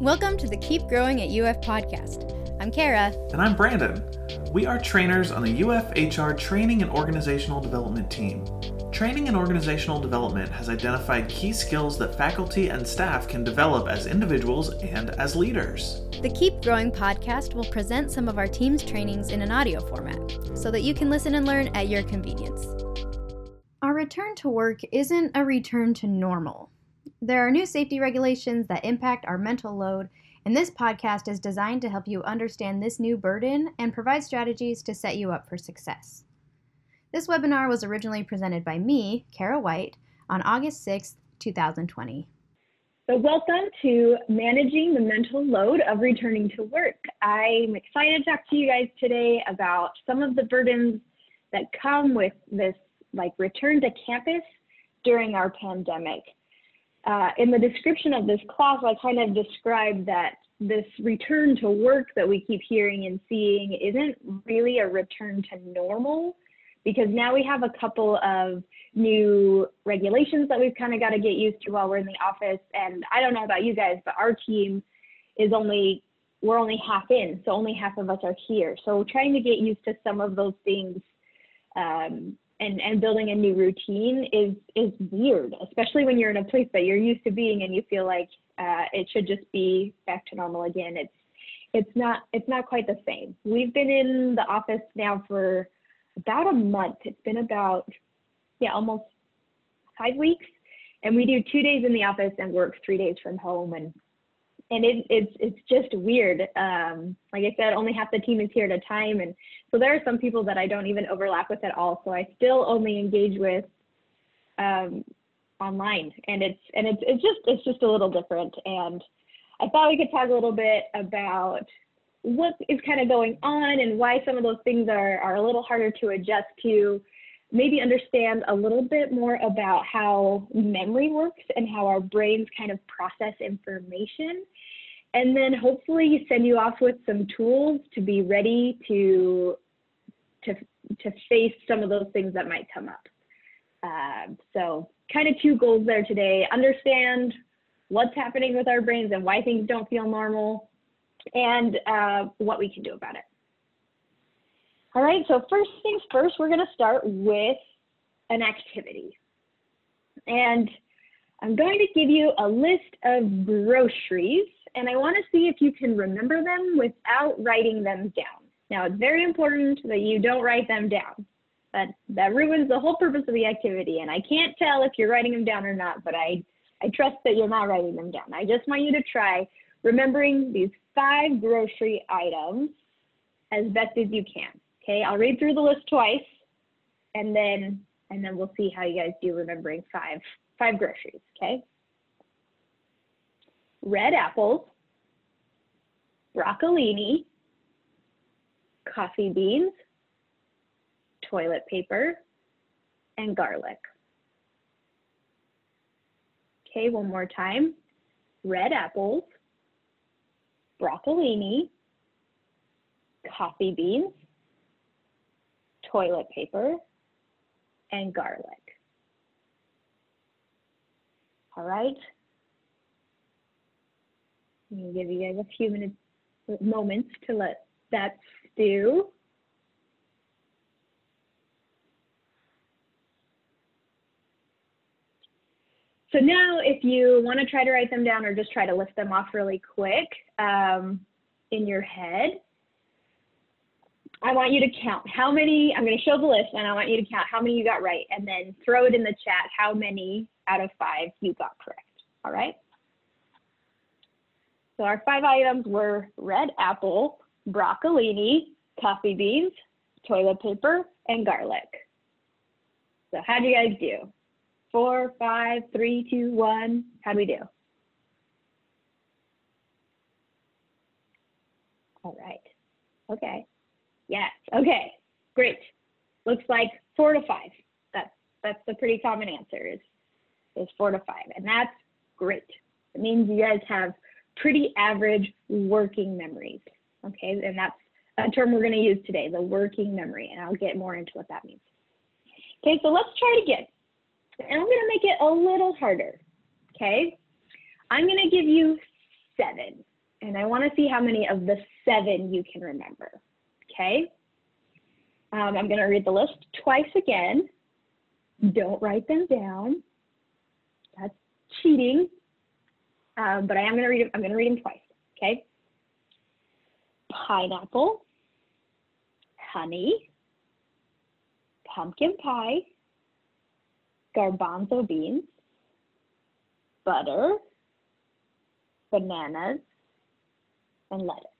Welcome to the Keep Growing at UF podcast. I'm Kara. And I'm Brandon. We are trainers on the UF HR Training and Organizational Development team. Training and Organizational Development has identified key skills that faculty and staff can develop as individuals and as leaders. The Keep Growing podcast will present some of our team's trainings in an audio format so that you can listen and learn at your convenience. Our return to work isn't a return to normal. There are new safety regulations that impact our mental load, and this podcast is designed to help you understand this new burden and provide strategies to set you up for success. This webinar was originally presented by me, Kara White, on August 6th, 2020. So, welcome to Managing the Mental Load of Returning to Work. I'm excited to talk to you guys today about some of the burdens that come with this, like, return to campus during our pandemic. Uh, in the description of this class, I kind of described that this return to work that we keep hearing and seeing isn't really a return to normal because now we have a couple of new regulations that we've kind of got to get used to while we're in the office. And I don't know about you guys, but our team is only, we're only half in, so only half of us are here. So trying to get used to some of those things um, and, and building a new routine is, is weird, especially when you're in a place that you're used to being and you feel like uh, it should just be back to normal again. It's, it's not, it's not quite the same. We've been in the office now for about a month. It's been about, yeah, almost five weeks. And we do two days in the office and work three days from home. And and it, it's it's just weird. Um, like I said, only half the team is here at a time, and so there are some people that I don't even overlap with at all. So I still only engage with um, online, and it's and it's it's just it's just a little different. And I thought we could talk a little bit about what is kind of going on and why some of those things are, are a little harder to adjust to maybe understand a little bit more about how memory works and how our brains kind of process information. And then hopefully send you off with some tools to be ready to to to face some of those things that might come up. Um, so kind of two goals there today. Understand what's happening with our brains and why things don't feel normal and uh, what we can do about it. All right, so first things first, we're gonna start with an activity. And I'm going to give you a list of groceries, and I wanna see if you can remember them without writing them down. Now, it's very important that you don't write them down. That, that ruins the whole purpose of the activity, and I can't tell if you're writing them down or not, but I, I trust that you're not writing them down. I just want you to try remembering these five grocery items as best as you can. Okay, I'll read through the list twice and then and then we'll see how you guys do remembering five five groceries, okay? Red apples, broccolini, coffee beans, toilet paper, and garlic. Okay, one more time. Red apples, broccolini, coffee beans, toilet paper, and garlic. All right. I'm to give you guys a few minutes, moments to let that stew. So now if you want to try to write them down or just try to list them off really quick um, in your head, I want you to count how many, I'm going to show the list and I want you to count how many you got right and then throw it in the chat how many out of five you got correct. All right. So our five items were red apple, broccolini, coffee beans, toilet paper, and garlic. So how do you guys do? four, five, three, two, one. How do we do? All right. Okay. Yes. Okay. Great. Looks like four to five. That's that's the pretty common answer is is four to five, and that's great. It means you guys have pretty average working memories. Okay, and that's a term we're going to use today, the working memory, and I'll get more into what that means. Okay, so let's try it again. And I'm going to make it a little harder. Okay. I'm going to give you seven. And I want to see how many of the seven you can remember. Okay? Um, I'm going to read the list twice again. Don't write them down. That's cheating. Um, but I am going to read them. I'm going to read them twice. Okay? Pineapple, honey, pumpkin pie, garbanzo beans, butter, bananas, and lettuce.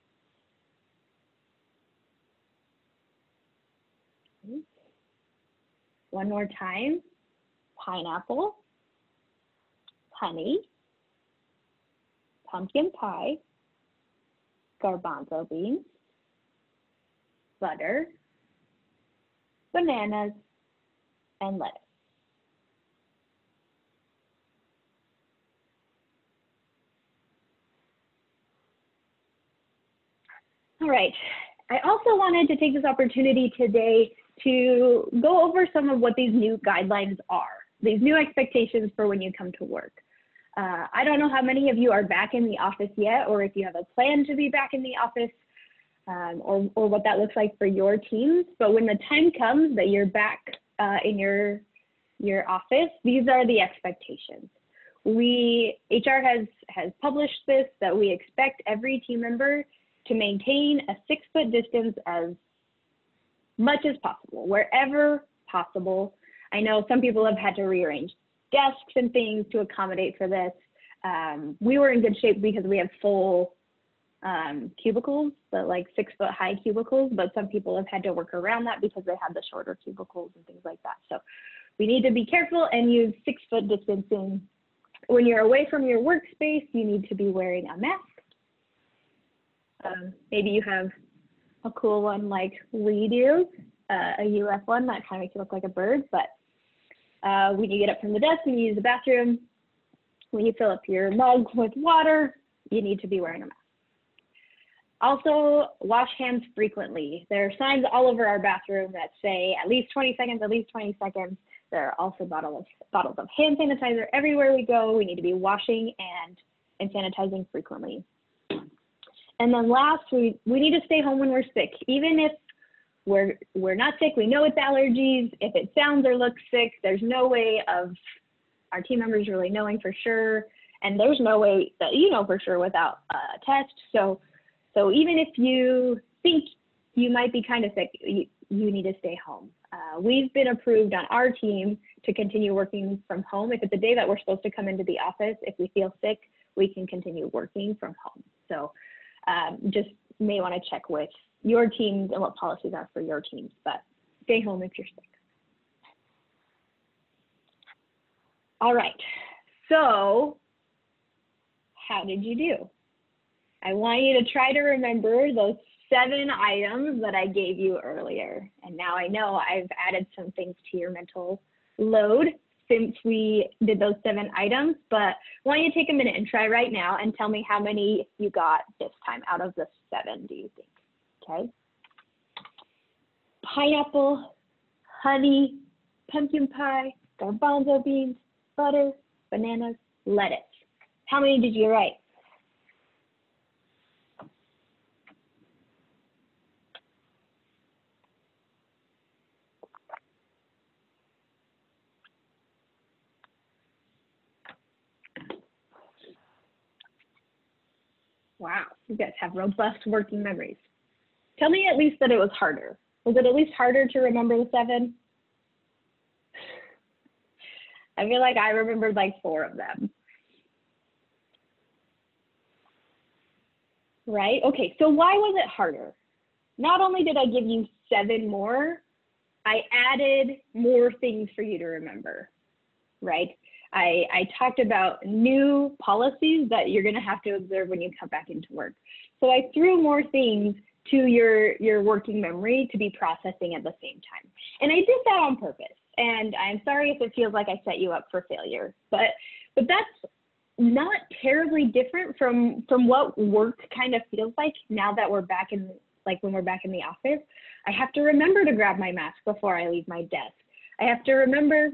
One more time. Pineapple, honey, pumpkin pie, garbanzo beans, butter, bananas, and lettuce. All right. I also wanted to take this opportunity today to go over some of what these new guidelines are, these new expectations for when you come to work. Uh, I don't know how many of you are back in the office yet, or if you have a plan to be back in the office, um, or, or what that looks like for your teams. But when the time comes that you're back uh, in your, your office, these are the expectations. We, HR has, has published this, that we expect every team member to maintain a six foot distance as much as possible, wherever possible. I know some people have had to rearrange desks and things to accommodate for this. Um, we were in good shape because we have full um, cubicles, but like six foot high cubicles, but some people have had to work around that because they have the shorter cubicles and things like that. So we need to be careful and use six foot distancing. When you're away from your workspace, you need to be wearing a mask. Um, maybe you have a cool one like we do, uh, a UF one that kind of makes you look like a bird, but uh, when you get up from the desk and you use the bathroom, when you fill up your mug with water, you need to be wearing a mask. Also, wash hands frequently. There are signs all over our bathroom that say at least 20 seconds, at least 20 seconds. There are also bottles, bottles of hand sanitizer everywhere we go. We need to be washing and, and sanitizing frequently. And then last, we, we need to stay home when we're sick. Even if we're, we're not sick, we know it's allergies. If it sounds or looks sick, there's no way of our team members really knowing for sure. And there's no way that you know for sure without a test. So, so even if you think you might be kind of sick, you, you need to stay home. Uh, we've been approved on our team to continue working from home. If it's a day that we're supposed to come into the office, if we feel sick, we can continue working from home. So um, just may want to check with your teams and what policies are for your teams, but stay home if you're sick. All right, so how did you do? I want you to try to remember those seven items that I gave you earlier. And now I know I've added some things to your mental load since we did those seven items, but why don't you take a minute and try right now and tell me how many you got this time out of the seven, do you think? Okay. Pineapple, honey, pumpkin pie, garbanzo beans, butter, bananas, lettuce. How many did you write? Wow, you guys have robust working memories. Tell me at least that it was harder. Was it at least harder to remember the seven? I feel like I remembered like four of them. Right? Okay, so why was it harder? Not only did I give you seven more, I added more things for you to remember, right? I, I talked about new policies that you're going to have to observe when you come back into work. So I threw more things to your, your working memory to be processing at the same time. And I did that on purpose. And I'm sorry if it feels like I set you up for failure, but, but that's not terribly different from, from what work kind of feels like now that we're back in, like when we're back in the office. I have to remember to grab my mask before I leave my desk. I have to remember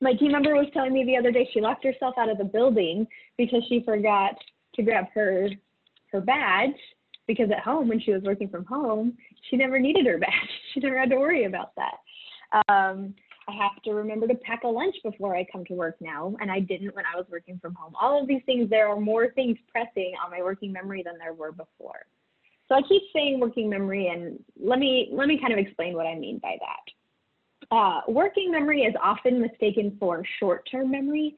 my team member was telling me the other day she locked herself out of the building because she forgot to grab her her badge because at home when she was working from home, she never needed her badge. She never had to worry about that. Um, I have to remember to pack a lunch before I come to work now, and I didn't when I was working from home. All of these things, there are more things pressing on my working memory than there were before. So I keep saying working memory, and let me let me kind of explain what I mean by that. Uh, working memory is often mistaken for short-term memory,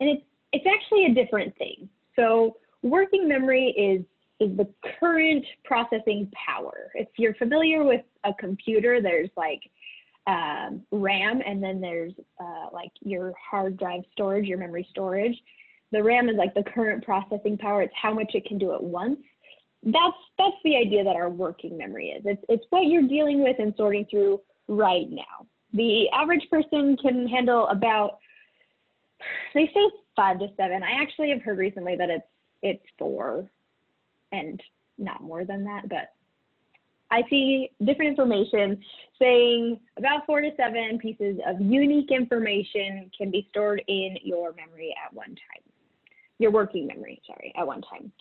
and it's it's actually a different thing. So working memory is is the current processing power. If you're familiar with a computer, there's like um, RAM and then there's uh, like your hard drive storage, your memory storage. The RAM is like the current processing power. It's how much it can do at once. That's that's the idea that our working memory is. It's it's what you're dealing with and sorting through right now. The average person can handle about they say five to seven. I actually have heard recently that it's it's four and not more than that, but I see different information saying about four to seven pieces of unique information can be stored in your memory at one time. Your working memory, sorry, at one time.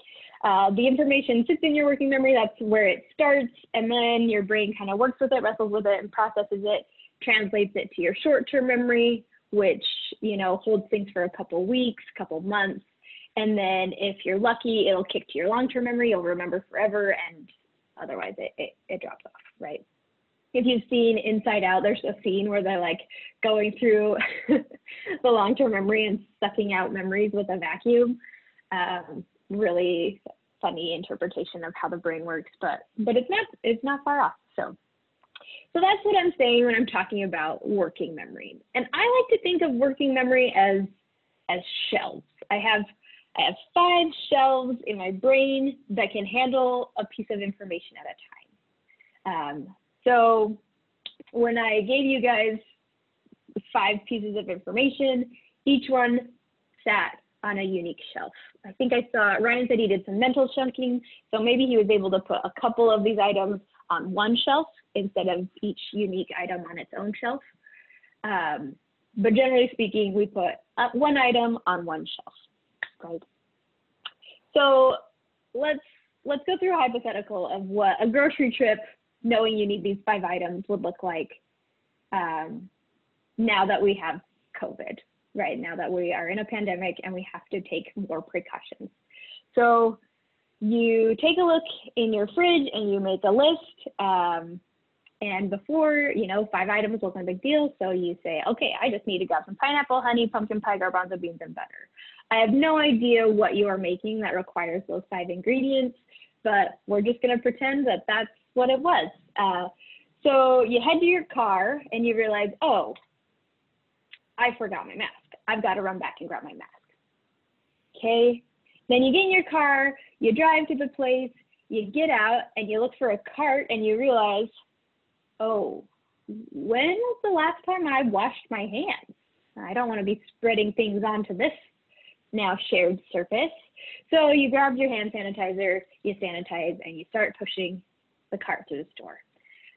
Uh, the information sits in your working memory, that's where it starts, and then your brain kind of works with it, wrestles with it, and processes it, translates it to your short-term memory, which you know holds things for a couple weeks, couple months, and then if you're lucky, it'll kick to your long-term memory. You'll remember forever, and otherwise it, it, it drops off, right? If you've seen Inside Out, there's a scene where they're like going through the long-term memory and sucking out memories with a vacuum. Um, really funny interpretation of how the brain works, but but it's not it's not far off. So so that's what I'm saying when I'm talking about working memory. And I like to think of working memory as as shelves. I have I have five shelves in my brain that can handle a piece of information at a time. Um, so when I gave you guys five pieces of information, each one sat on a unique shelf. I think I saw Ryan said he did some mental chunking, so maybe he was able to put a couple of these items on one shelf instead of each unique item on its own shelf. Um, but generally speaking, we put one item on one shelf right? So let's let's go through a hypothetical of what a grocery trip, knowing you need these five items, would look like um, now that we have COVID, right? Now that we are in a pandemic and we have to take more precautions. So you take a look in your fridge and you make a list. Um, and before, you know, five items wasn't a big deal. So you say, okay, I just need to grab some pineapple, honey, pumpkin pie, garbanzo beans, and butter. I have no idea what you are making that requires those five ingredients, but we're just going to pretend that that's what it was. Uh, so you head to your car and you realize, oh, I forgot my mask. I've got to run back and grab my mask. Okay. Then you get in your car, you drive to the place, you get out and you look for a cart and you realize, oh, when was the last time I washed my hands? I don't want to be spreading things onto this now shared surface. So you grab your hand sanitizer, you sanitize, and you start pushing the cart through the store.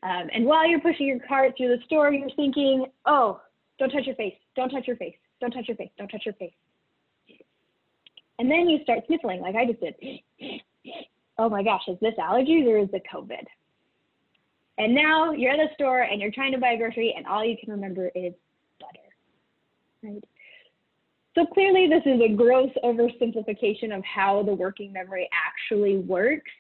Um, and while you're pushing your cart through the store, you're thinking, oh, don't touch your face, don't touch your face, don't touch your face, don't touch your face. And then you start sniffling like I just did. oh my gosh, is this allergies or is it COVID? And now you're at the store and you're trying to buy a grocery and all you can remember is butter, right? So clearly this is a gross oversimplification of how the working memory actually works.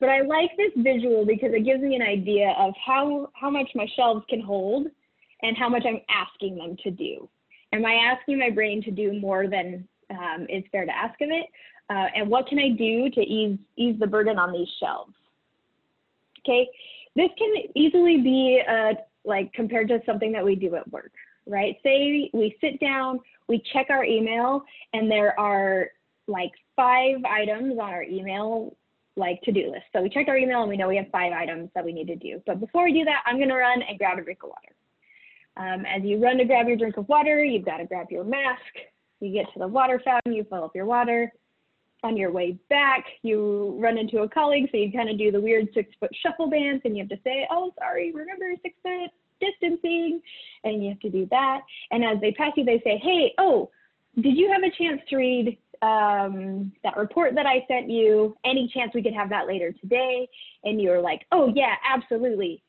But I like this visual because it gives me an idea of how, how much my shelves can hold and how much I'm asking them to do. Am I asking my brain to do more than um, is fair to ask of it? Uh, and what can I do to ease, ease the burden on these shelves? Okay, this can easily be uh, like compared to something that we do at work, right? Say we sit down, we check our email and there are like five items on our email like to-do list. So we checked our email and we know we have five items that we need to do. But before we do that, I'm gonna run and grab a drink of water. Um, as you run to grab your drink of water, you've got to grab your mask. You get to the water fountain, you fill up your water. On your way back, you run into a colleague, so you kind of do the weird six foot shuffle dance and you have to say, oh, sorry, remember six foot distancing, and you have to do that. And as they pass you, they say, hey, oh, did you have a chance to read um, that report that I sent you. Any chance we could have that later today? And you're like, oh yeah, absolutely.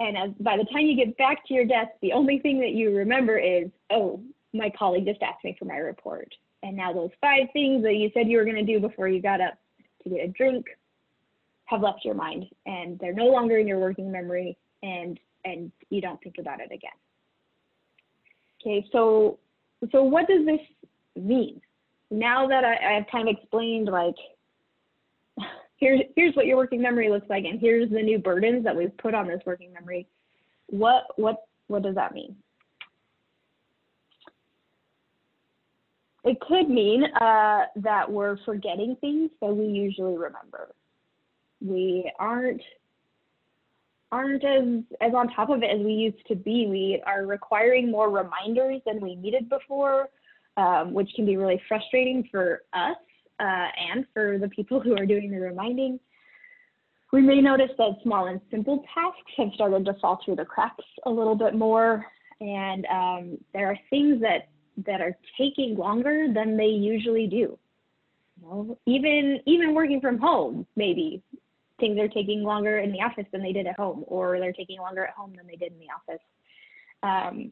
And as by the time you get back to your desk, the only thing that you remember is, oh, my colleague just asked me for my report. And now those five things that you said you were going to do before you got up to get a drink have left your mind and they're no longer in your working memory and and you don't think about it again. Okay, so so what does this mean? Now that I, I've kind of explained like here's here's what your working memory looks like and here's the new burdens that we've put on this working memory, what what what does that mean? It could mean uh, that we're forgetting things that we usually remember. We aren't aren't as as on top of it as we used to be. We are requiring more reminders than we needed before, um, which can be really frustrating for us uh, and for the people who are doing the reminding. We may notice that small and simple tasks have started to fall through the cracks a little bit more, and um, there are things that that are taking longer than they usually do. Even even working from home, maybe things are taking longer in the office than they did at home, or they're taking longer at home than they did in the office. Um,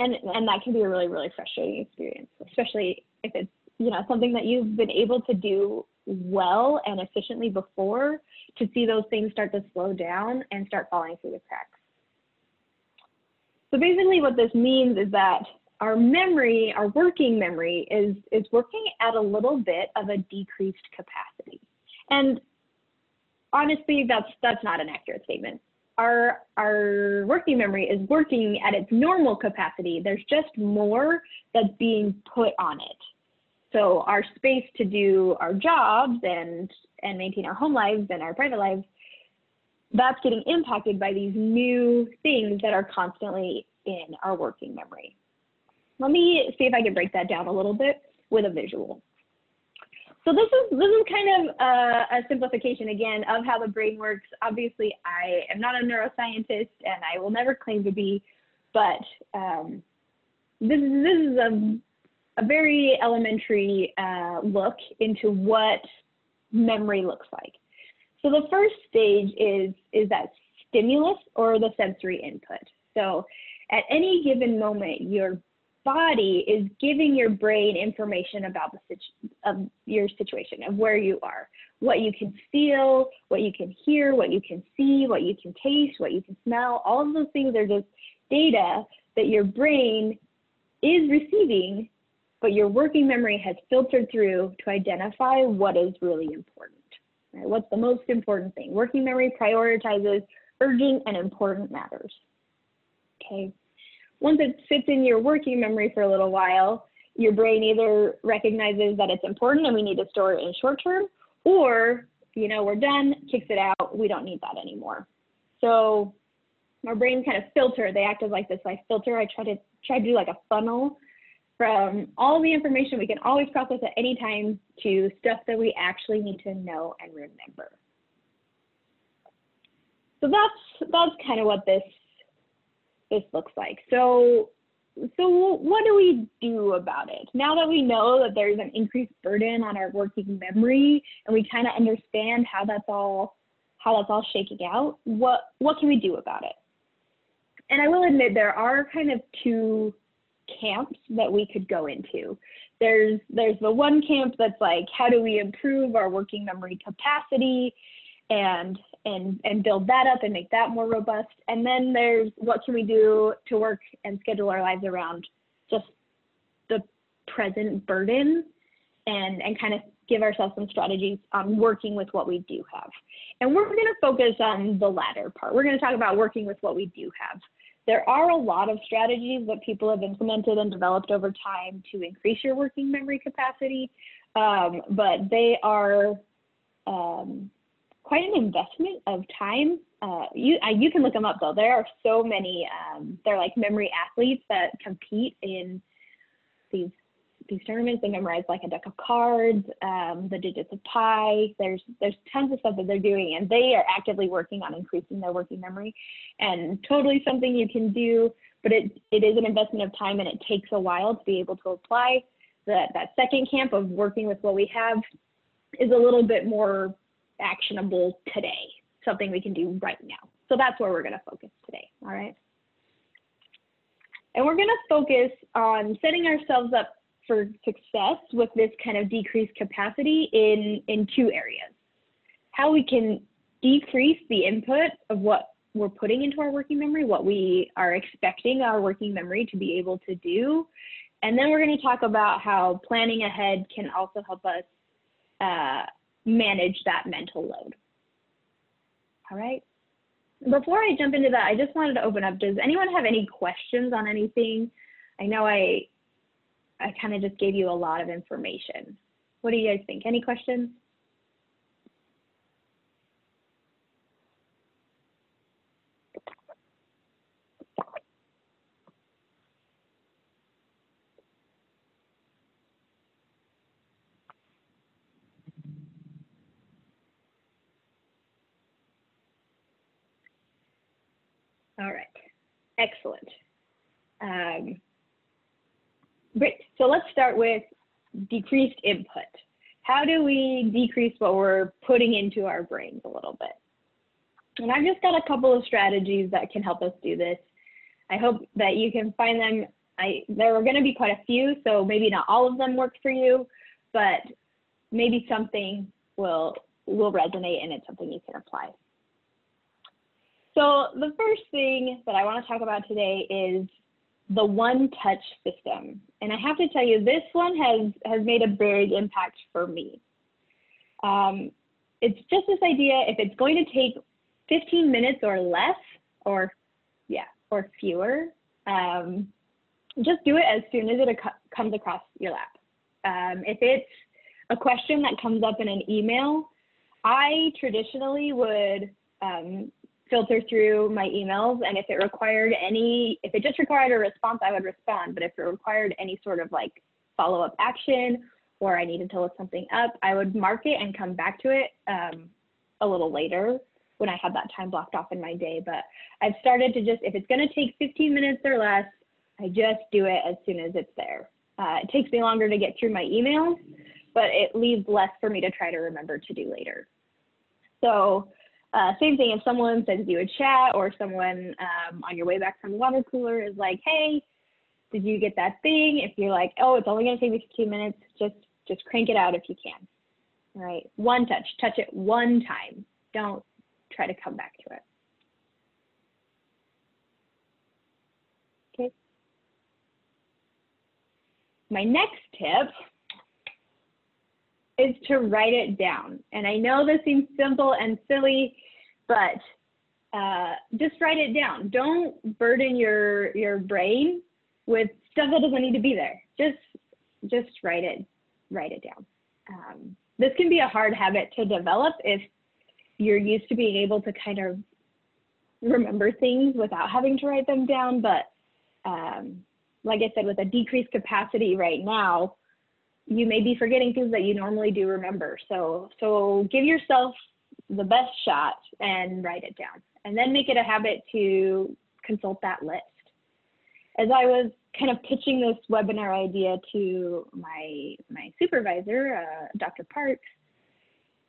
and and that can be a really really frustrating experience, especially if it's you know something that you've been able to do well and efficiently before. To see those things start to slow down and start falling through the cracks. So basically, what this means is that our memory, our working memory, is is working at a little bit of a decreased capacity. And honestly, that's that's not an accurate statement. Our our working memory is working at its normal capacity. There's just more that's being put on it. So our space to do our jobs and and maintain our home lives and our private lives, that's getting impacted by these new things that are constantly in our working memory. Let me see if I can break that down a little bit with a visual. So this is this is kind of a, a, simplification again of how the brain works. Obviously, I am not a neuroscientist, and I will never claim to be, but um, this this is a a very elementary uh, look into what memory looks like. So the first stage is is that stimulus or the sensory input. So at any given moment, your body is giving your brain information about the situ- of your situation of where you are. What you can feel what you can hear what you can see what you can taste what you can smell. All of those things are just data that your brain is receiving but your working memory has filtered through to identify what is really important right? what's the most important thing? Working memory prioritizes urgent and important matters. Okay once it sits in your working memory for a little while, your brain either recognizes that it's important and we need to store it in short term, or, you know, we're done, kicks it out, we don't need that anymore. So our brains kind of filter, they act as like this like filter. I try to try to do like a funnel from all the information we can always process at any time to stuff that we actually need to know and remember. So that's that's kind of what this this looks like. So, so what do we do about it? Now that we know that there's an increased burden on our working memory and we kind of understand how that's all how that's all shaking out, what what can we do about it? And I will admit there are kind of two camps that we could go into. There's there's the one camp that's like how do we improve our working memory capacity and and and build that up and make that more robust. And then there's what can we do to work and schedule our lives around just the present burden and and kind of give ourselves some strategies on working with what we do have. And we're going to focus on the latter part. We're going to talk about working with what we do have. There are a lot of strategies that people have implemented and developed over time to increase your working memory capacity, um, but they are um, quite an investment of time. Uh, you uh, you can look them up though. There are so many. Um, they're like memory athletes that compete in these these tournaments. They memorize like a deck of cards, um, the digits of pi. There's there's tons of stuff that they're doing, and they are actively working on increasing their working memory. And totally something you can do, but it it is an investment of time, and it takes a while to be able to apply that that second camp of working with what we have is a little bit more actionable today, something we can do right now. So that's where we're going to focus today. All right. And we're going to focus on setting ourselves up for success with this kind of decreased capacity in, in two areas. How we can decrease the input of what we're putting into our working memory, what we are expecting our working memory to be able to do. And then we're going to talk about how planning ahead can also help us uh, manage that mental load. All right. Before I jump into that, I just wanted to open up. Does anyone have any questions on anything? I know I I kind of just gave you a lot of information. What do you guys think? Any questions? All right, excellent. Um, great, so let's start with decreased input. How do we decrease what we're putting into our brains a little bit? And I've just got a couple of strategies that can help us do this. I hope that you can find them. I, there are going to be quite a few, so maybe not all of them work for you, but maybe something will will resonate and it's something you can apply. So the first thing that I want to talk about today is the one touch system. And I have to tell you, this one has, has made a big impact for me. Um, it's just this idea, if it's going to take 15 minutes or less, or yeah, or fewer, um, just do it as soon as it comes across your lap. Um, if it's a question that comes up in an email, I traditionally would um, filter through my emails and if it required any if it just required a response i would respond. But if it required any sort of like follow-up action or i needed to look something up i would mark it and come back to it um, a little later when i had that time blocked off in my day. But i've started to just if it's going to take 15 minutes or less i just do it as soon as it's there. Uh, it takes me longer to get through my emails but it leaves less for me to try to remember to do later. So uh, same thing if someone sends you a chat or someone um, on your way back from the water cooler is like, hey, did you get that thing? If you're like, oh, it's only going to take me 15 minutes, just just crank it out if you can. All right, one touch, touch it one time. Don't try to come back to it. Okay. My next tip is to write it down. And I know this seems simple and silly, but uh, just write it down. Don't burden your your brain with stuff that doesn't need to be there. Just just write it write it down. Um, this can be a hard habit to develop if you're used to being able to kind of remember things without having to write them down. But um, like I said, with a decreased capacity right now, you may be forgetting things that you normally do remember. So, so give yourself the best shot and write it down. And then make it a habit to consult that list. As I was kind of pitching this webinar idea to my, my supervisor, uh, Dr. Parks,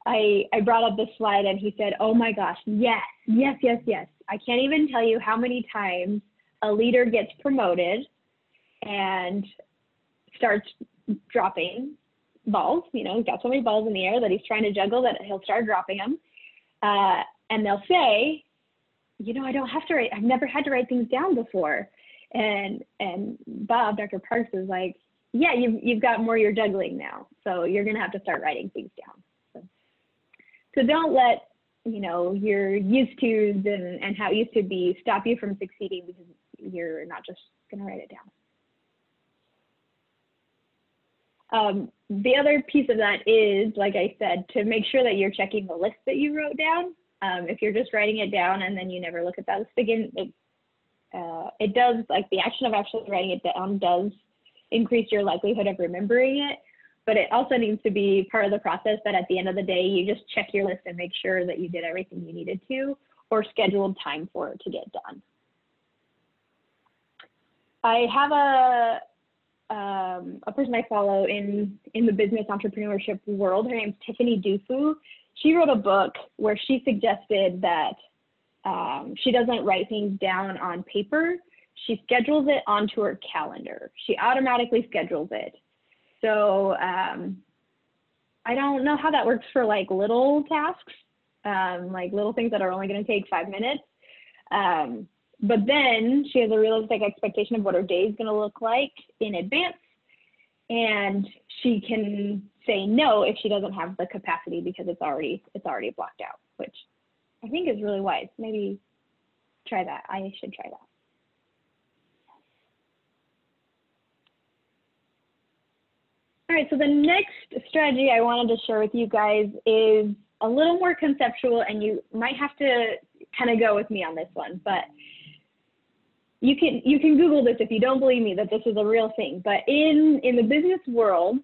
I, I brought up this slide and he said, oh my gosh, yes, yes, yes, yes. I can't even tell you how many times a leader gets promoted and starts dropping balls. You know, he's got so many balls in the air that he's trying to juggle that he'll start dropping them. Uh, and they'll say, you know, I don't have to write. I've never had to write things down before. And and Bob, Dr. Parks, is like, yeah, you've you've got more you're juggling now, so you're gonna have to start writing things down. So, so don't let you know your used to and, and how it used to be stop you from succeeding because you're not just gonna write it down. Um, the other piece of that is, like I said, to make sure that you're checking the list that you wrote down. Um, if you're just writing it down and then you never look at that list again, it, uh, it does, like the action of actually writing it down does increase your likelihood of remembering it. But it also needs to be part of the process that at the end of the day, you just check your list and make sure that you did everything you needed to or scheduled time for it to get done. I have a um, a person I follow in in the business entrepreneurship world. Her name's Tiffany Dufu. She wrote a book where she suggested that um, she doesn't write things down on paper. She schedules it onto her calendar. She automatically schedules it. So um, I don't know how that works for like little tasks, um, like little things that are only going to take five minutes. But then she has a realistic expectation of what her day is going to look like in advance. And she can say no if she doesn't have the capacity because it's already it's already blocked out, which I think is really wise. Maybe try that. I should try that. All right, so the next strategy I wanted to share with you guys is a little more conceptual, and you might have to kind of go with me on this one, but you can you can Google this if you don't believe me that this is a real thing. But in in the business world,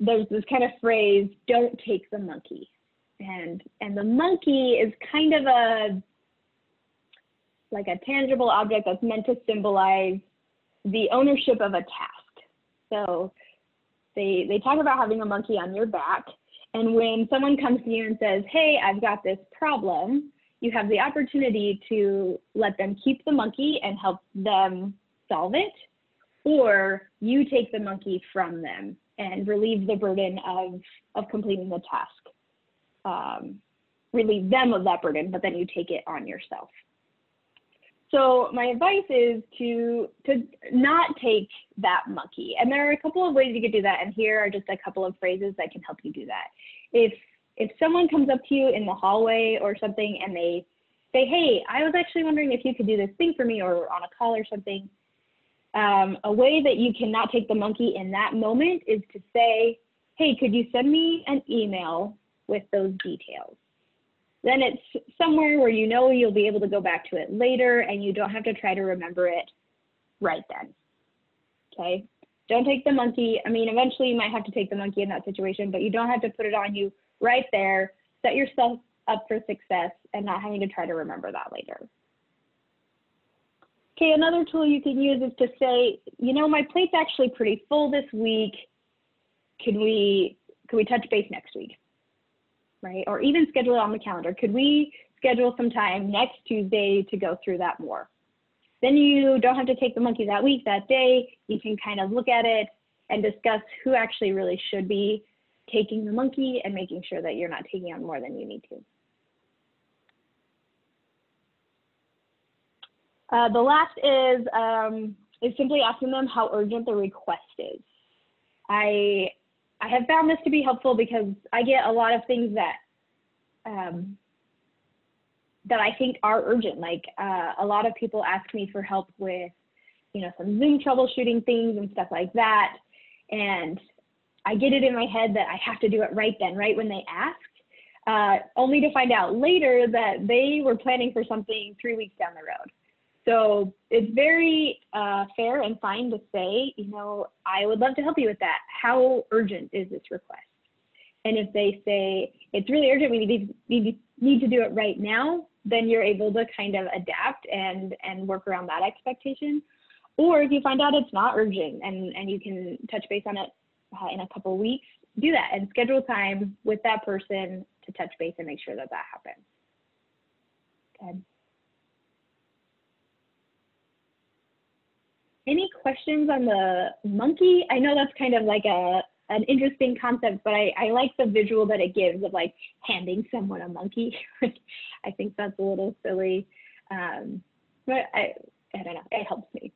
there's this kind of phrase, "Don't take the monkey," and and the monkey is kind of a like a tangible object that's meant to symbolize the ownership of a task. So they they talk about having a monkey on your back, and when someone comes to you and says, "Hey, I've got this problem," you have the opportunity to let them keep the monkey and help them solve it, or you take the monkey from them and relieve the burden of, of completing the task. Um, relieve them of that burden, but then you take it on yourself. So my advice is to to not take that monkey. And there are a couple of ways you could do that. And here are just a couple of phrases that can help you do that. If if someone comes up to you in the hallway or something and they say, hey, I was actually wondering if you could do this thing for me or on a call or something, um, a way that you cannot take the monkey in that moment is to say, hey, could you send me an email with those details? Then it's somewhere where you know you'll be able to go back to it later and you don't have to try to remember it right then. Okay? Don't take the monkey. I mean, eventually you might have to take the monkey in that situation, but you don't have to put it on you right there. Set yourself up for success and not having to try to remember that later. Okay, another tool you can use is to say, you know, my plate's actually pretty full this week. Can we can we touch base next week? Right? Or even schedule it on the calendar. Could we schedule some time next Tuesday to go through that more? Then you don't have to take the monkey that week, that day. You can kind of look at it and discuss who actually really should be taking the monkey and making sure that you're not taking on more than you need to. Uh, the last is um, is simply asking them how urgent the request is. I I have found this to be helpful because I get a lot of things that um, that I think are urgent. Like uh, a lot of people ask me for help with, you know, some Zoom troubleshooting things and stuff like that, and I get it in my head that I have to do it right then, right when they ask, uh, only to find out later that they were planning for something three weeks down the road. So it's very uh, fair and fine to say, you know, I would love to help you with that. How urgent is this request? And if they say it's really urgent, we need to, need, need to do it right now, then you're able to kind of adapt and and work around that expectation. Or if you find out it's not urgent and and you can touch base on it uh, in a couple weeks, do that and schedule time with that person to touch base and make sure that that happens. Good. Any questions on the monkey? I know that's kind of like a an interesting concept, but I, I like the visual that it gives of like handing someone a monkey. I think that's a little silly, um, but I I don't know. It helps me.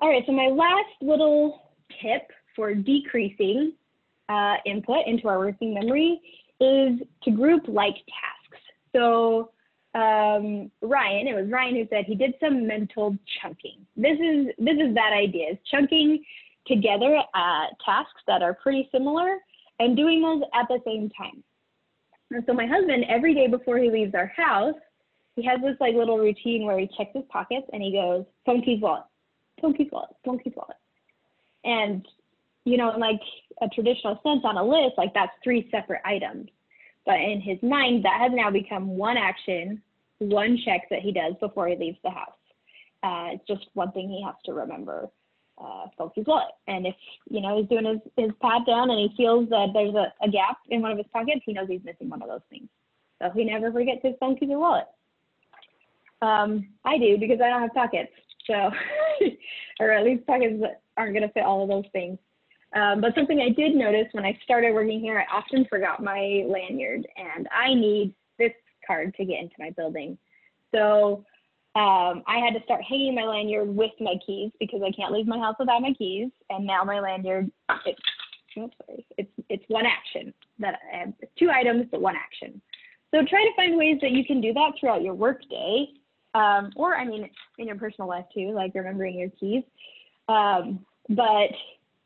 All right, so my last little tip for decreasing uh, input into our working memory is to group like tasks. So um, Ryan, it was Ryan who said he did some mental chunking. This is this is that idea: is chunking together uh, tasks that are pretty similar and doing those at the same time. And so my husband, every day before he leaves our house, he has this like little routine where he checks his pockets and he goes, phone keys, wallet, phone keys, wallet, phone keys, wallet. And you know, in like a traditional sense on a list, like that's three separate items. But in his mind, that has now become one action one check that he does before he leaves the house. Uh, it's just one thing he has to remember. Uh, Spunky's wallet. And if you know he's doing his, his pat down and he feels that there's a, a gap in one of his pockets, he knows he's missing one of those things. So he never forgets his phone keys or wallet. Um, I do because I don't have pockets. So, or at least pockets aren't going to fit all of those things. Um, but something I did notice when I started working here, I often forgot my lanyard, and I need this card to get into my building. So um, I had to start hanging my lanyard with my keys because I can't leave my house without my keys. And now my lanyard, it's, oh, sorry, it's, it's one action that I have two items, but one action. So try to find ways that you can do that throughout your workday, um, or I mean, in your personal life too, like remembering your keys. Um, but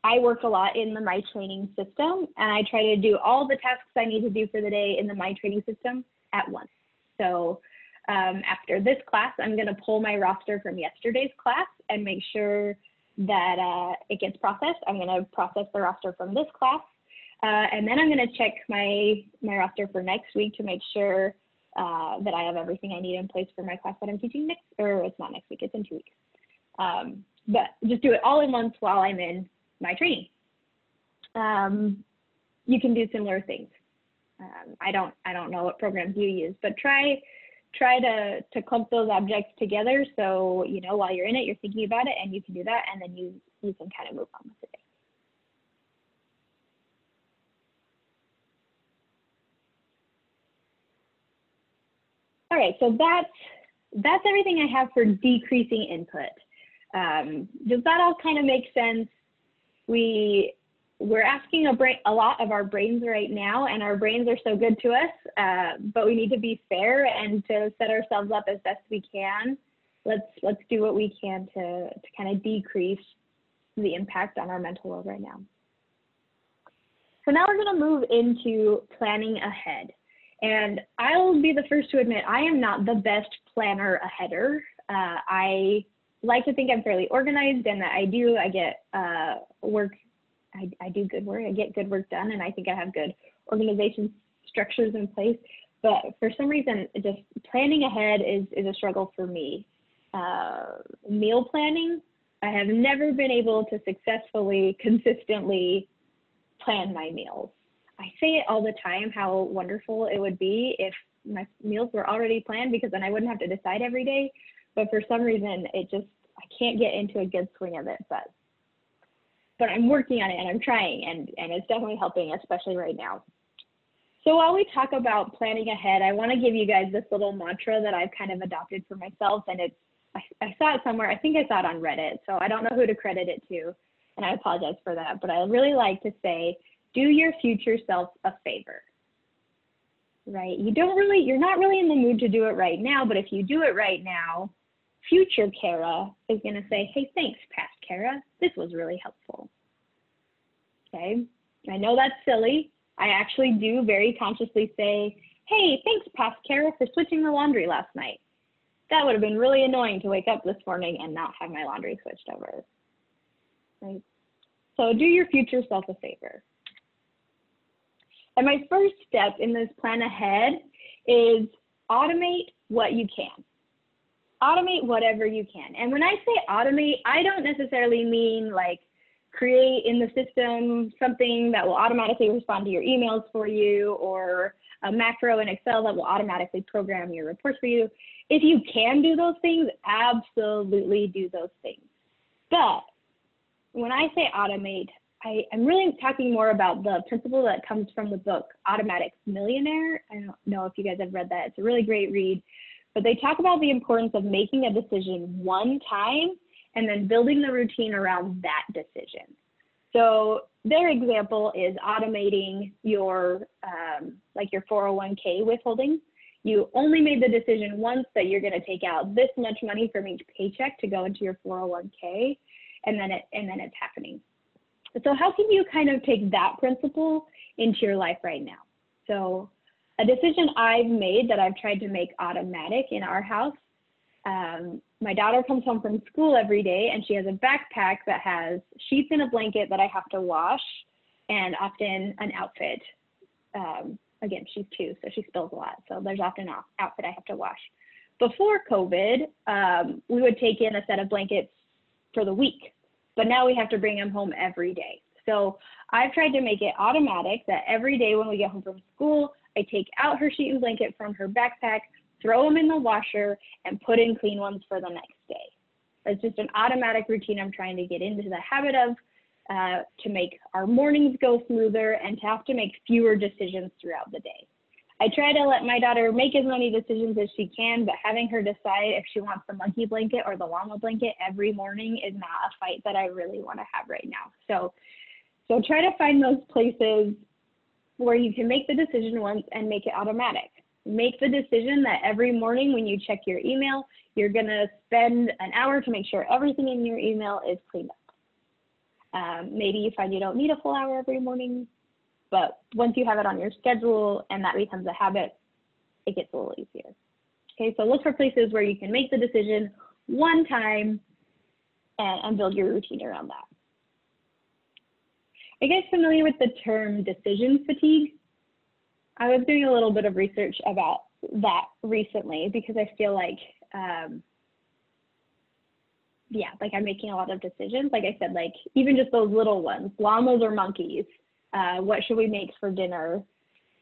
I work a lot in the My Training system, and I try to do all the tasks I need to do for the day in the My Training system at once. So um, after this class, I'm going to pull my roster from yesterday's class and make sure that uh, it gets processed. I'm going to process the roster from this class uh, and then I'm going to check my, my roster for next week to make sure uh, that I have everything I need in place for my class that I'm teaching next, or it's not next week, it's in two weeks. Um, but just do it all in once while I'm in my training. Um, you can do similar things. Um, I don't I don't know what programs you use, but try try to to clump those objects together so you know while you're in it you're thinking about it and you can do that and then you you can kind of move on with the day. All right, so that's, that's everything I have for decreasing input. Um, does that all kind of make sense? We, we're asking a, brain, a lot of our brains right now, and our brains are so good to us, uh, but we need to be fair and to set ourselves up as best we can. Let's, let's do what we can to, to kind of decrease the impact on our mental world right now. So now we're going to move into planning ahead. And I'll be the first to admit I am not the best planner aheader. Uh, I like to think I'm fairly organized and that I do, I get uh, work, I, I do good work, I get good work done, and I think I have good organization structures in place. But for some reason, just planning ahead is, is a struggle for me. Uh, meal planning, I have never been able to successfully, consistently plan my meals. I say it all the time how wonderful it would be if my meals were already planned because then I wouldn't have to decide every day. But for some reason, it just, I can't get into a good swing of it. But, but I'm working on it and I'm trying and, and it's definitely helping, especially right now. So while we talk about planning ahead, I want to give you guys this little mantra that I've kind of adopted for myself. And it's, I, I saw it somewhere. I think I saw it on Reddit. So I don't know who to credit it to. And I apologize for that. But I really like to say, do your future self a favor. Right? You don't really, you're not really in the mood to do it right now, but if you do it right now, future Kara is going to say, hey, thanks, past Kara. This was really helpful. Okay? I know that's silly. I actually do very consciously say, hey, thanks, past Kara, for switching the laundry last night. That would have been really annoying to wake up this morning and not have my laundry switched over. Right? So do your future self a favor. And my first step in this plan ahead is automate what you can. Automate whatever you can. And when I say automate, I don't necessarily mean like create in the system something that will automatically respond to your emails for you or a macro in Excel that will automatically program your reports for you. If you can do those things, absolutely do those things. But when I say automate, I, am really talking more about the principle that comes from the book Automatic Millionaire. I don't know if you guys have read that. It's a really great read. But they talk about the importance of making a decision one time and then building the routine around that decision. So their example is automating your um, like your 401k withholding. You only made the decision once that you're going to take out this much money from each paycheck to go into your 401k, and then it and then it's happening. So how can you kind of take that principle into your life right now? So a decision I've made that I've tried to make automatic in our house. Um, my daughter comes home from school every day and she has a backpack that has sheets and a blanket that I have to wash and often an outfit. Um, again, she's two, so she spills a lot. So there's often an outfit I have to wash. before COVID, um, we would take in a set of blankets for the week, but now we have to bring them home every day. So I've tried to make it automatic that every day when we get home from school, I take out her sheet and blanket from her backpack, throw them in the washer, and put in clean ones for the next day. It's just an automatic routine I'm trying to get into the habit of uh, to make our mornings go smoother and to have to make fewer decisions throughout the day. I try to let my daughter make as many decisions as she can, but having her decide if she wants the monkey blanket or the llama blanket every morning is not a fight that I really want to have right now. So, so try to find those places where you can make the decision once and make it automatic. Make the decision that every morning when you check your email, you're going to spend an hour to make sure everything in your email is cleaned up. Um, maybe you find you don't need a full hour every morning, but once you have it on your schedule and that becomes a habit, it gets a little easier. Okay, so look for places where you can make the decision one time and, and build your routine around that. Are you guys familiar with the term decision fatigue? I was doing a little bit of research about that recently because I feel like, um, yeah, like I'm making a lot of decisions. Like I said, like even just those little ones, llamas or monkeys, uh, what should we make for dinner?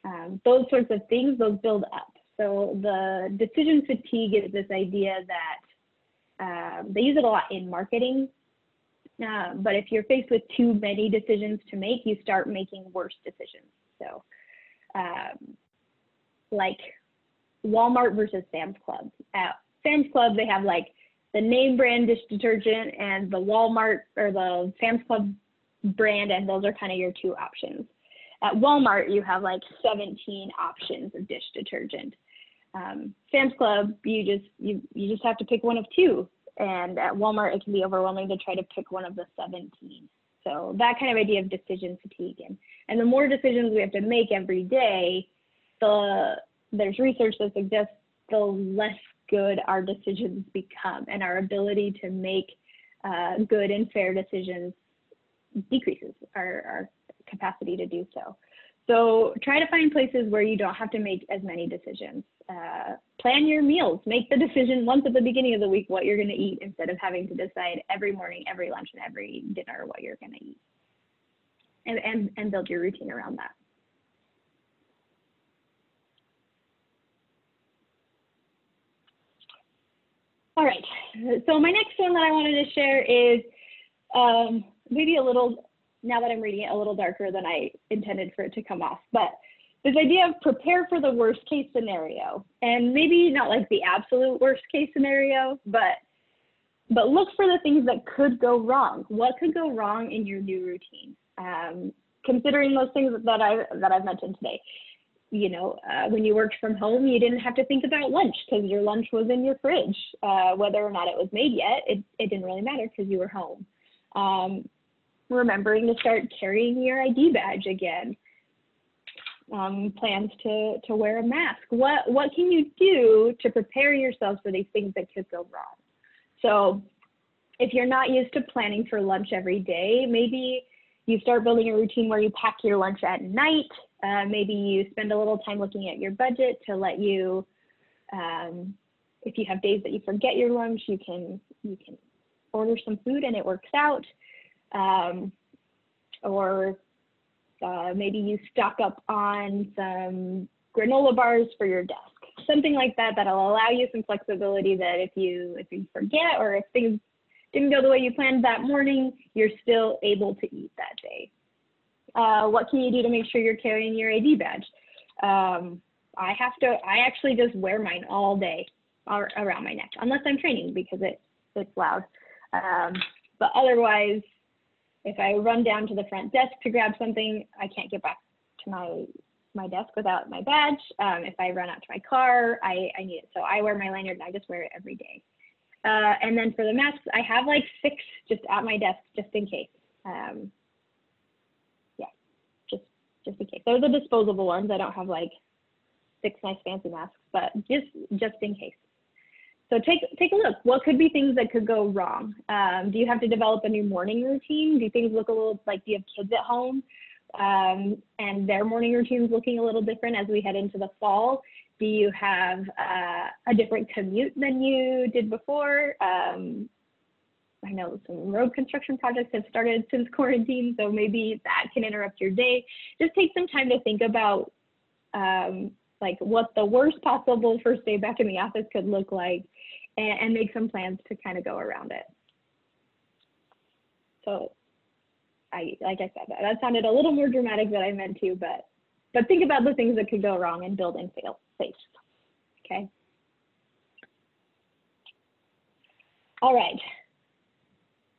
Um, those sorts of things, those build up. So the decision fatigue is this idea that um, they use it a lot in marketing. Uh, but if you're faced with too many decisions to make, you start making worse decisions. So, um, like Walmart versus Sam's Club. At Sam's Club, they have like the name brand dish detergent and the Walmart or the Sam's Club brand, and those are kind of your two options. At Walmart, you have like 17 options of dish detergent. Um, Sam's Club, you just you you just have to pick one of two, and at Walmart, it can be overwhelming to try to pick one of the 17. So that kind of idea of decision fatigue, and and the more decisions we have to make every day, the there's research that suggests the less good our decisions become, and our ability to make uh, good and fair decisions decreases our, our capacity to do so. So try to find places where you don't have to make as many decisions. Uh, plan your meals. Make the decision once at the beginning of the week what you're going to eat instead of having to decide every morning, every lunch, and every dinner what you're going to eat. And, and, and build your routine around that. All right, so my next one that I wanted to share is um, maybe a little, now that I'm reading it, a little darker than I intended for it to come off. But this idea of prepare for the worst case scenario, and maybe not like the absolute worst case scenario, but but look for the things that could go wrong. What could go wrong in your new routine? Um, considering those things that I that I've mentioned today. You know, uh, when you worked from home, you didn't have to think about lunch because your lunch was in your fridge. Uh, whether or not it was made yet, it, it didn't really matter because you were home. Um, remembering to start carrying your ID badge again. Um, plans to, to wear a mask. What, what can you do to prepare yourselves for these things that could go wrong? So if you're not used to planning for lunch every day, maybe you start building a routine where you pack your lunch at night. Uh, maybe you spend a little time looking at your budget to let you, um, if you have days that you forget your lunch, you can you can order some food and it works out um, or uh, maybe you stock up on some granola bars for your desk, something like that that'll allow you some flexibility that if you if you forget or if things didn't go the way you planned that morning, you're still able to eat that day. Uh, what can you do to make sure you're carrying your ID badge? Um, I have to. I actually just wear mine all day around my neck, unless I'm training because it it's loud. Um, but otherwise, if I run down to the front desk to grab something, I can't get back to my my desk without my badge. Um, if I run out to my car, I, I need it. So I wear my lanyard and I just wear it every day. Uh, and then for the masks, I have like six just at my desk just in case. Um, yeah, just just in case. Those are disposable ones. I don't have like six nice fancy masks, but just just in case. So take take a look. What could be things that could go wrong? Um, do you have to develop a new morning routine? Do things look a little like do you have kids at home? Um, and their morning routines looking a little different as we head into the fall. Do you have uh, a different commute than you did before? Um, I know some road construction projects have started since quarantine, so maybe that can interrupt your day. Just take some time to think about um, like what the worst possible first day back in the office could look like and, and make some plans to kind of go around it. So I, like I said, that sounded a little more dramatic than I meant to, but, but think about the things that could go wrong and build in fail safe. Okay. All right.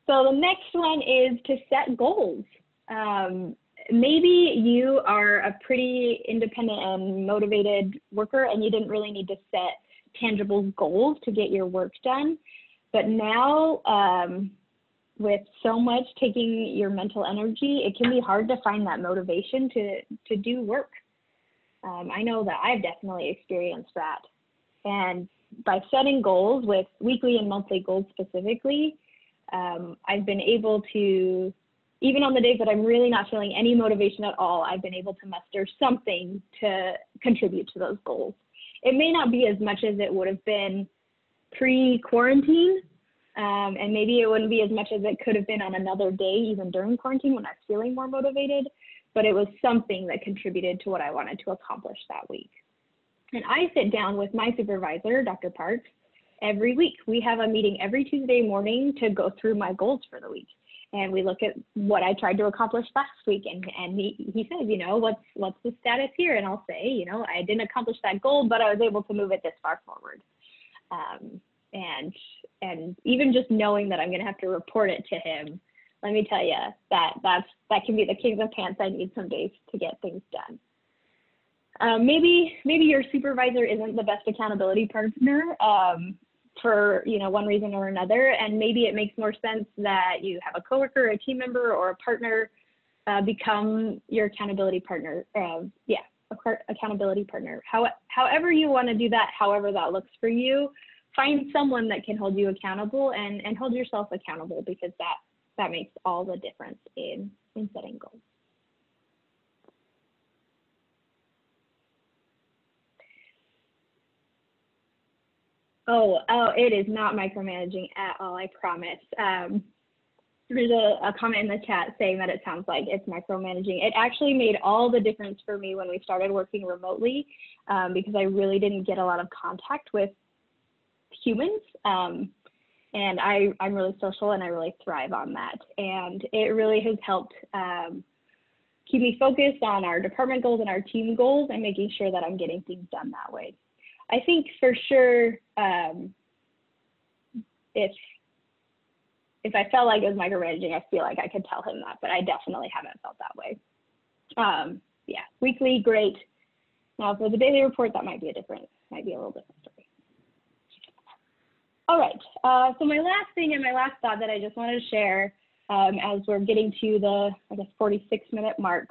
So the next one is to set goals. Um, maybe you are a pretty independent and motivated worker and you didn't really need to set tangible goals to get your work done. But now, um, with so much taking your mental energy, it can be hard to find that motivation to, to do work. Um, I know that I've definitely experienced that. And by setting goals with weekly and monthly goals specifically, um, I've been able to, even on the days that I'm really not feeling any motivation at all, I've been able to muster something to contribute to those goals. It may not be as much as it would have been pre quarantine, um, and maybe it wouldn't be as much as it could have been on another day, even during quarantine when I was feeling more motivated, but it was something that contributed to what I wanted to accomplish that week. And I sit down with my supervisor, Dr. Parks, every week. We have a meeting every Tuesday morning to go through my goals for the week. And we look at what I tried to accomplish last week. And, and he, he says, you know, what's, what's the status here? And I'll say, you know, I didn't accomplish that goal, but I was able to move it this far forward. Um, and, and even just knowing that I'm going to have to report it to him, let me tell you that that's, that can be the kings of pants I need some days to get things done. Um, maybe maybe your supervisor isn't the best accountability partner um, for you know one reason or another, and maybe it makes more sense that you have a coworker, a team member, or a partner uh, become your accountability partner. Uh, yeah, accountability partner. How, however you want to do that, however that looks for you, find someone that can hold you accountable and and hold yourself accountable because that that makes all the difference in in setting goals. Oh, oh, it is not micromanaging at all, I promise. Um, there's a, a, comment in the chat saying that it sounds like it's micromanaging. It actually made all the difference for me when we started working remotely um, because I really didn't get a lot of contact with humans. Um, and I, I'm really social and I really thrive on that. And it really has helped um, keep me focused on our department goals and our team goals and making sure that I'm getting things done that way. I think for sure, um, if if I felt like it was micromanaging, I feel like I could tell him that, but I definitely haven't felt that way. Um, yeah, weekly, great. Now for the daily report, that might be a different, might be a little different story. All right, uh, so my last thing and my last thought that I just wanted to share um, as we're getting to the, I guess, 46 minute mark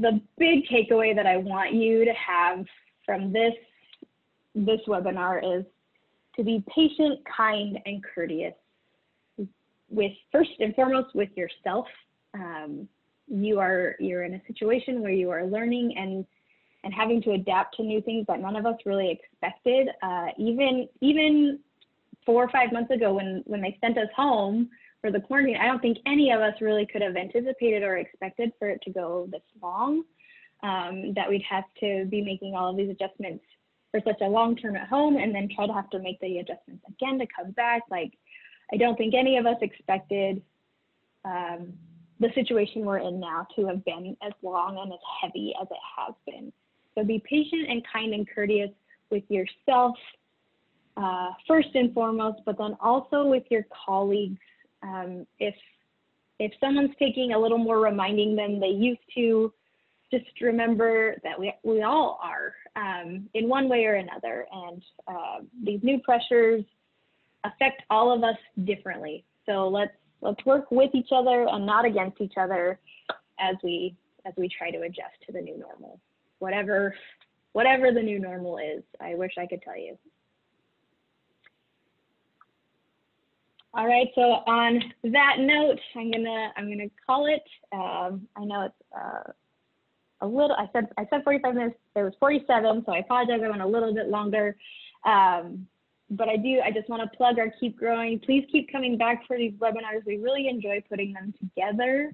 the big takeaway that I want you to have from this this webinar is to be patient, kind, and courteous with first and foremost with yourself. Um, you are you're in a situation where you are learning and and having to adapt to new things that none of us really expected. Uh, even even four or five months ago, when when they sent us home for the quarantine, I don't think any of us really could have anticipated or expected for it to go this long um, that we'd have to be making all of these adjustments for such a long term at home and then try to have to make the adjustments again to come back. Like, I don't think any of us expected um, the situation we're in now to have been as long and as heavy as it has been. So be patient and kind and courteous with yourself, uh, first and foremost, but then also with your colleagues. Um, if if someone's taking a little more reminding than they used to, just remember that we, we all are um, in one way or another. And uh, these new pressures affect all of us differently. So let's, let's work with each other and not against each other as we, as we try to adjust to the new normal, whatever, whatever the new normal is. I wish I could tell you. All right, so on that note, I'm gonna I'm gonna call it. Um, I know it's uh, a little, I said, I said 45 minutes, there was 47, so I apologize, I went a little bit longer. Um, but I do, I just want to plug our Keep Growing. Please keep coming back for these webinars. We really enjoy putting them together.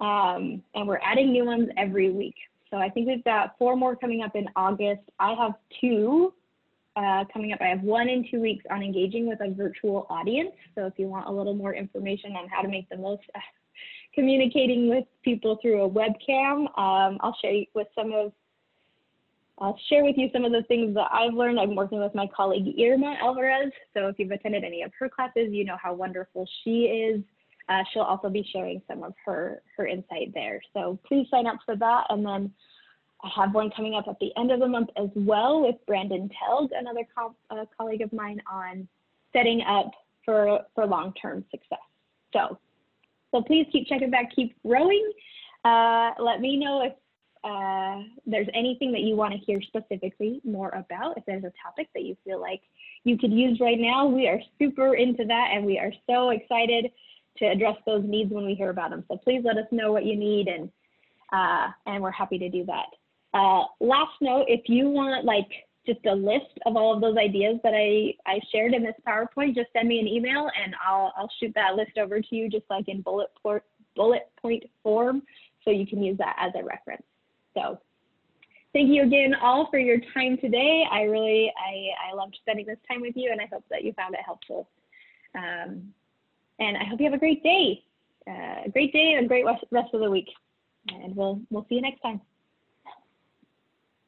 Um, and we're adding new ones every week. So I think we've got four more coming up in August. I have two uh, coming up. I have one in two weeks on engaging with a virtual audience. So if you want a little more information on how to make the most communicating with people through a webcam, um, I'll share with some of I'll share with you some of the things that I've learned. I'm working with my colleague Irma Alvarez. So if you've attended any of her classes, you know how wonderful she is. Uh, she'll also be sharing some of her, her insight there. So please sign up for that. And then I have one coming up at the end of the month as well with Brandon Telg, another co uh, colleague of mine on setting up for, for long-term success. So, so please keep checking back, keep growing. Uh, let me know if uh, there's anything that you want to hear specifically more about, if there's a topic that you feel like you could use right now, we are super into that and we are so excited to address those needs when we hear about them. So please let us know what you need and uh, and we're happy to do that. Uh, last note, if you want like just a list of all of those ideas that I, I shared in this PowerPoint, just send me an email and I'll, I'll shoot that list over to you just like in bullet, bullet point form so you can use that as a reference. So thank you again all for your time today. I really, I, I loved spending this time with you and I hope that you found it helpful. Um, and I hope you have a great day, uh, a great day and a great rest of the week. And we'll, we'll see you next time.